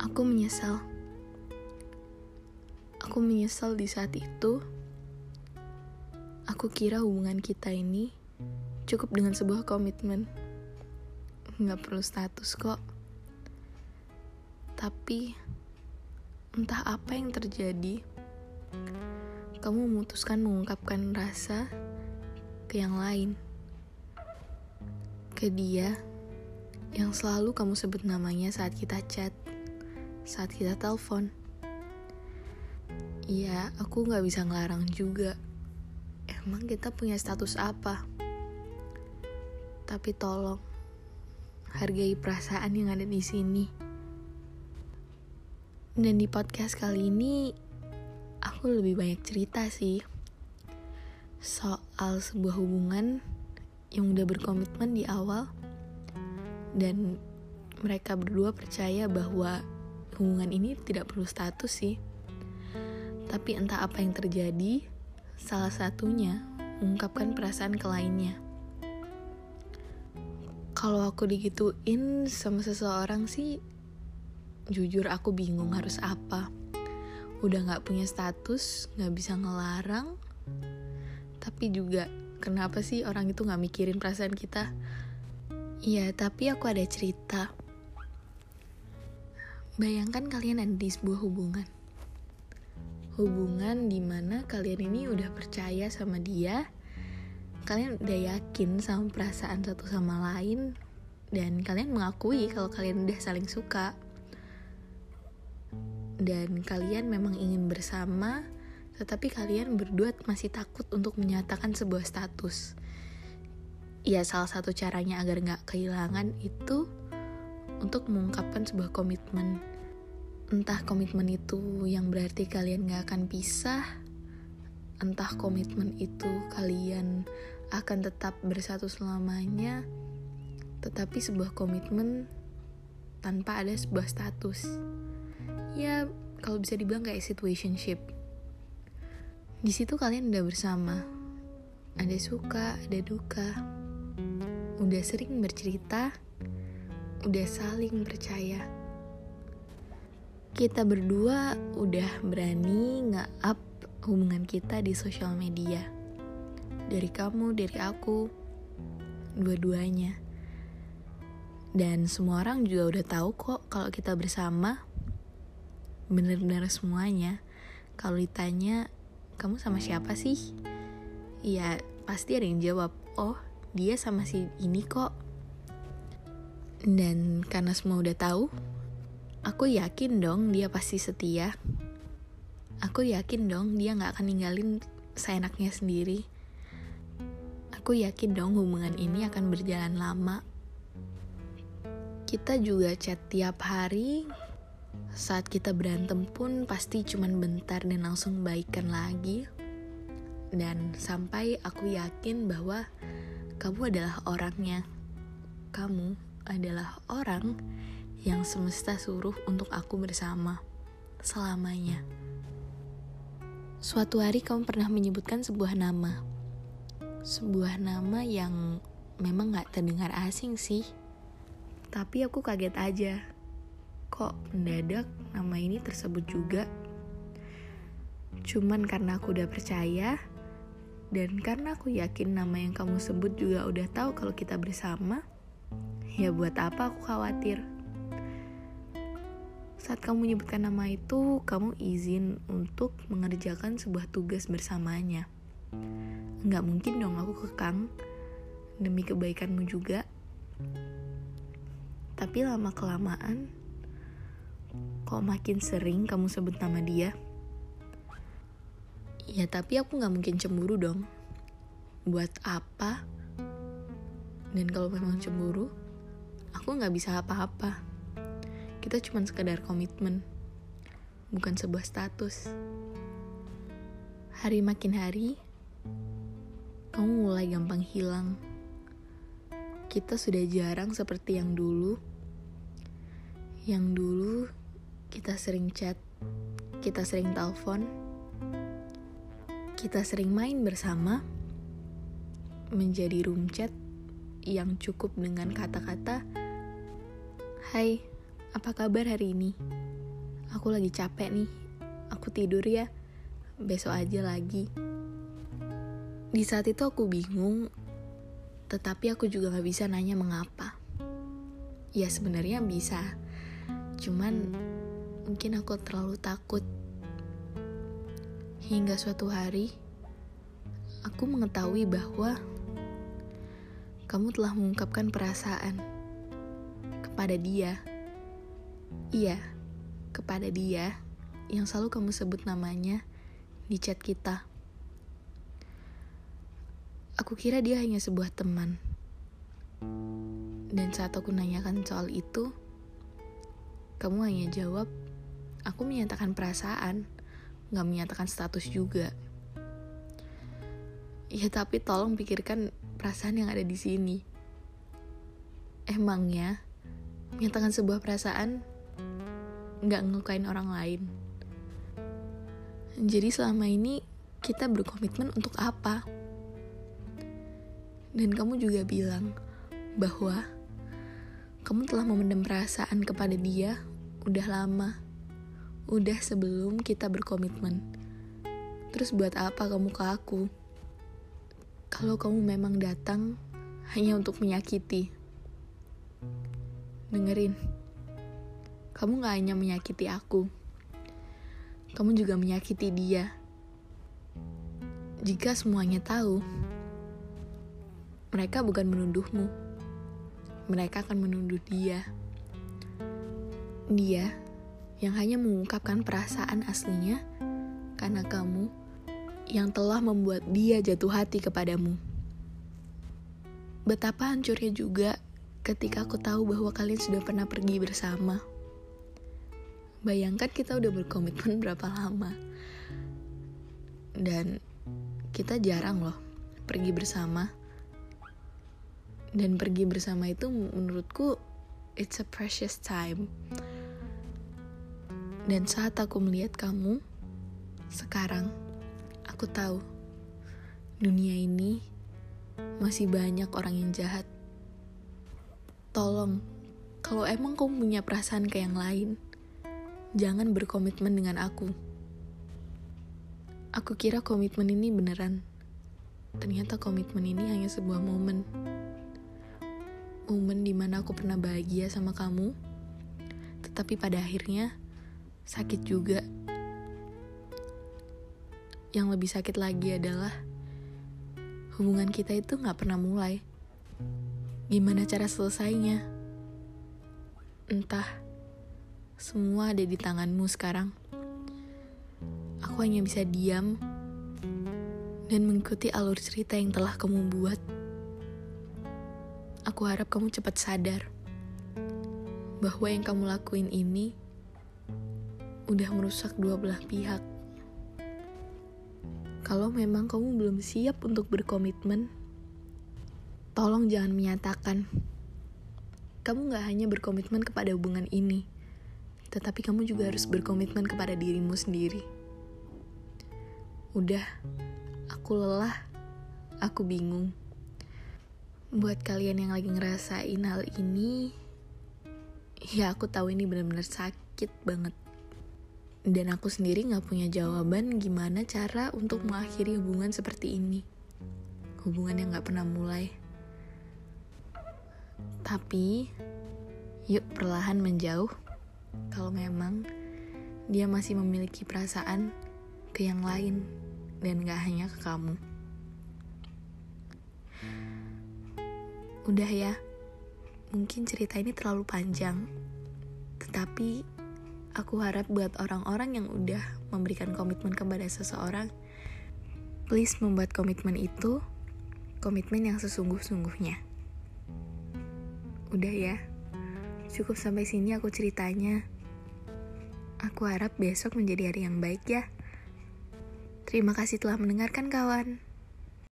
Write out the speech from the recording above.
Aku menyesal. Aku menyesal di saat itu. Aku kira hubungan kita ini cukup dengan sebuah komitmen. Nggak perlu status kok. Tapi entah apa yang terjadi, kamu memutuskan mengungkapkan rasa ke yang lain. Ke dia yang selalu kamu sebut namanya saat kita chat, saat kita telepon. Iya, aku gak bisa ngelarang juga. Emang kita punya status apa? Tapi tolong, hargai perasaan yang ada di sini. Dan di podcast kali ini, aku lebih banyak cerita sih. Soal sebuah hubungan yang udah berkomitmen di awal. Dan mereka berdua percaya bahwa hubungan ini tidak perlu status sih tapi entah apa yang terjadi, salah satunya mengungkapkan perasaan ke lainnya. Kalau aku digituin sama seseorang sih, jujur aku bingung harus apa. Udah gak punya status, gak bisa ngelarang, tapi juga kenapa sih orang itu gak mikirin perasaan kita? Iya, tapi aku ada cerita. Bayangkan kalian ada di sebuah hubungan. Hubungan di mana kalian ini udah percaya sama dia kalian udah yakin sama perasaan satu sama lain dan kalian mengakui kalau kalian udah saling suka. Dan kalian memang ingin bersama tetapi kalian berdua masih takut untuk menyatakan sebuah status. Ya salah satu caranya agar nggak kehilangan itu untuk mengungkapkan sebuah komitmen Entah komitmen itu yang berarti kalian gak akan pisah, entah komitmen itu kalian akan tetap bersatu selamanya, tetapi sebuah komitmen tanpa ada sebuah status. Ya, kalau bisa dibilang kayak situationship. Di situ kalian udah bersama. Ada suka, ada duka. Udah sering bercerita, udah saling percaya kita berdua udah berani nge-up hubungan kita di sosial media. Dari kamu, dari aku, dua-duanya. Dan semua orang juga udah tahu kok kalau kita bersama. Bener-bener semuanya. Kalau ditanya, kamu sama siapa sih? Ya, pasti ada yang jawab, oh dia sama si ini kok. Dan karena semua udah tahu, Aku yakin dong dia pasti setia. Aku yakin dong dia gak akan ninggalin seenaknya sendiri. Aku yakin dong hubungan ini akan berjalan lama. Kita juga chat tiap hari. Saat kita berantem pun pasti cuman bentar dan langsung baikan lagi. Dan sampai aku yakin bahwa kamu adalah orangnya. Kamu adalah orang yang semesta suruh untuk aku bersama selamanya. Suatu hari kamu pernah menyebutkan sebuah nama. Sebuah nama yang memang gak terdengar asing sih. Tapi aku kaget aja. Kok mendadak nama ini tersebut juga? Cuman karena aku udah percaya, dan karena aku yakin nama yang kamu sebut juga udah tahu kalau kita bersama, ya buat apa aku khawatir? Saat kamu menyebutkan nama itu, kamu izin untuk mengerjakan sebuah tugas bersamanya. Nggak mungkin dong aku kekang demi kebaikanmu juga. Tapi lama-kelamaan, kok makin sering kamu sebut nama dia? Ya tapi aku nggak mungkin cemburu dong. Buat apa? Dan kalau memang cemburu, aku nggak bisa apa-apa kita cuma sekedar komitmen, bukan sebuah status. Hari makin hari, kamu mulai gampang hilang. Kita sudah jarang seperti yang dulu. Yang dulu kita sering chat, kita sering telepon, kita sering main bersama, menjadi room chat yang cukup dengan kata-kata, "Hai, Apa kabar hari ini? Aku lagi capek nih. Aku tidur ya. Besok aja lagi. Di saat itu aku bingung, tetapi aku juga gak bisa nanya mengapa. Ya sebenarnya bisa, cuman mungkin aku terlalu takut. Hingga suatu hari, aku mengetahui bahwa kamu telah mengungkapkan perasaan kepada dia. Iya, kepada dia yang selalu kamu sebut namanya di chat kita. Aku kira dia hanya sebuah teman. Dan saat aku nanyakan soal itu, kamu hanya jawab, aku menyatakan perasaan, gak menyatakan status juga. Ya tapi tolong pikirkan perasaan yang ada di sini. Emangnya, menyatakan sebuah perasaan nggak ngelukain orang lain. Jadi selama ini kita berkomitmen untuk apa? Dan kamu juga bilang bahwa kamu telah memendam perasaan kepada dia udah lama. Udah sebelum kita berkomitmen. Terus buat apa kamu ke aku? Kalau kamu memang datang hanya untuk menyakiti. Dengerin kamu gak hanya menyakiti aku, kamu juga menyakiti dia. Jika semuanya tahu, mereka bukan menuduhmu, mereka akan menuduh dia. Dia yang hanya mengungkapkan perasaan aslinya karena kamu yang telah membuat dia jatuh hati kepadamu. Betapa hancurnya juga ketika aku tahu bahwa kalian sudah pernah pergi bersama. Bayangkan kita udah berkomitmen berapa lama. Dan kita jarang loh pergi bersama. Dan pergi bersama itu menurutku it's a precious time. Dan saat aku melihat kamu sekarang, aku tahu dunia ini masih banyak orang yang jahat. Tolong, kalau emang kamu punya perasaan ke yang lain, jangan berkomitmen dengan aku. Aku kira komitmen ini beneran. Ternyata komitmen ini hanya sebuah momen. Momen di mana aku pernah bahagia sama kamu, tetapi pada akhirnya sakit juga. Yang lebih sakit lagi adalah hubungan kita itu gak pernah mulai. Gimana cara selesainya? Entah semua ada di tanganmu sekarang. Aku hanya bisa diam dan mengikuti alur cerita yang telah kamu buat. Aku harap kamu cepat sadar bahwa yang kamu lakuin ini udah merusak dua belah pihak. Kalau memang kamu belum siap untuk berkomitmen, tolong jangan menyatakan. Kamu gak hanya berkomitmen kepada hubungan ini, tetapi kamu juga harus berkomitmen kepada dirimu sendiri. Udah, aku lelah, aku bingung. Buat kalian yang lagi ngerasain hal ini, ya aku tahu ini benar-benar sakit banget. Dan aku sendiri gak punya jawaban gimana cara untuk mengakhiri hubungan seperti ini. Hubungan yang gak pernah mulai. Tapi, yuk perlahan menjauh kalau memang dia masih memiliki perasaan ke yang lain dan gak hanya ke kamu. Udah ya, mungkin cerita ini terlalu panjang, tetapi aku harap buat orang-orang yang udah memberikan komitmen kepada seseorang, please membuat komitmen itu komitmen yang sesungguh-sungguhnya. Udah ya. Cukup sampai sini aku ceritanya. Aku harap besok menjadi hari yang baik ya. Terima kasih telah mendengarkan kawan.